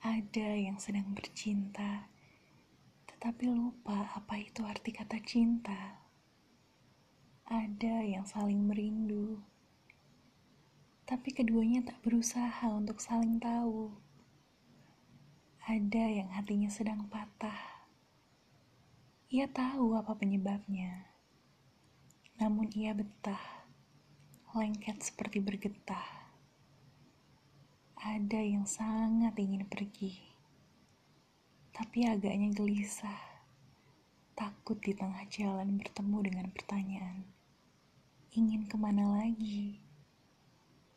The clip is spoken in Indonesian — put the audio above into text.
Ada yang sedang bercinta, tetapi lupa apa itu arti kata cinta. Ada yang saling merindu, tapi keduanya tak berusaha untuk saling tahu. Ada yang hatinya sedang patah. Ia tahu apa penyebabnya, namun ia betah, lengket seperti bergetah ada yang sangat ingin pergi, tapi agaknya gelisah, takut di tengah jalan bertemu dengan pertanyaan, ingin ke mana lagi?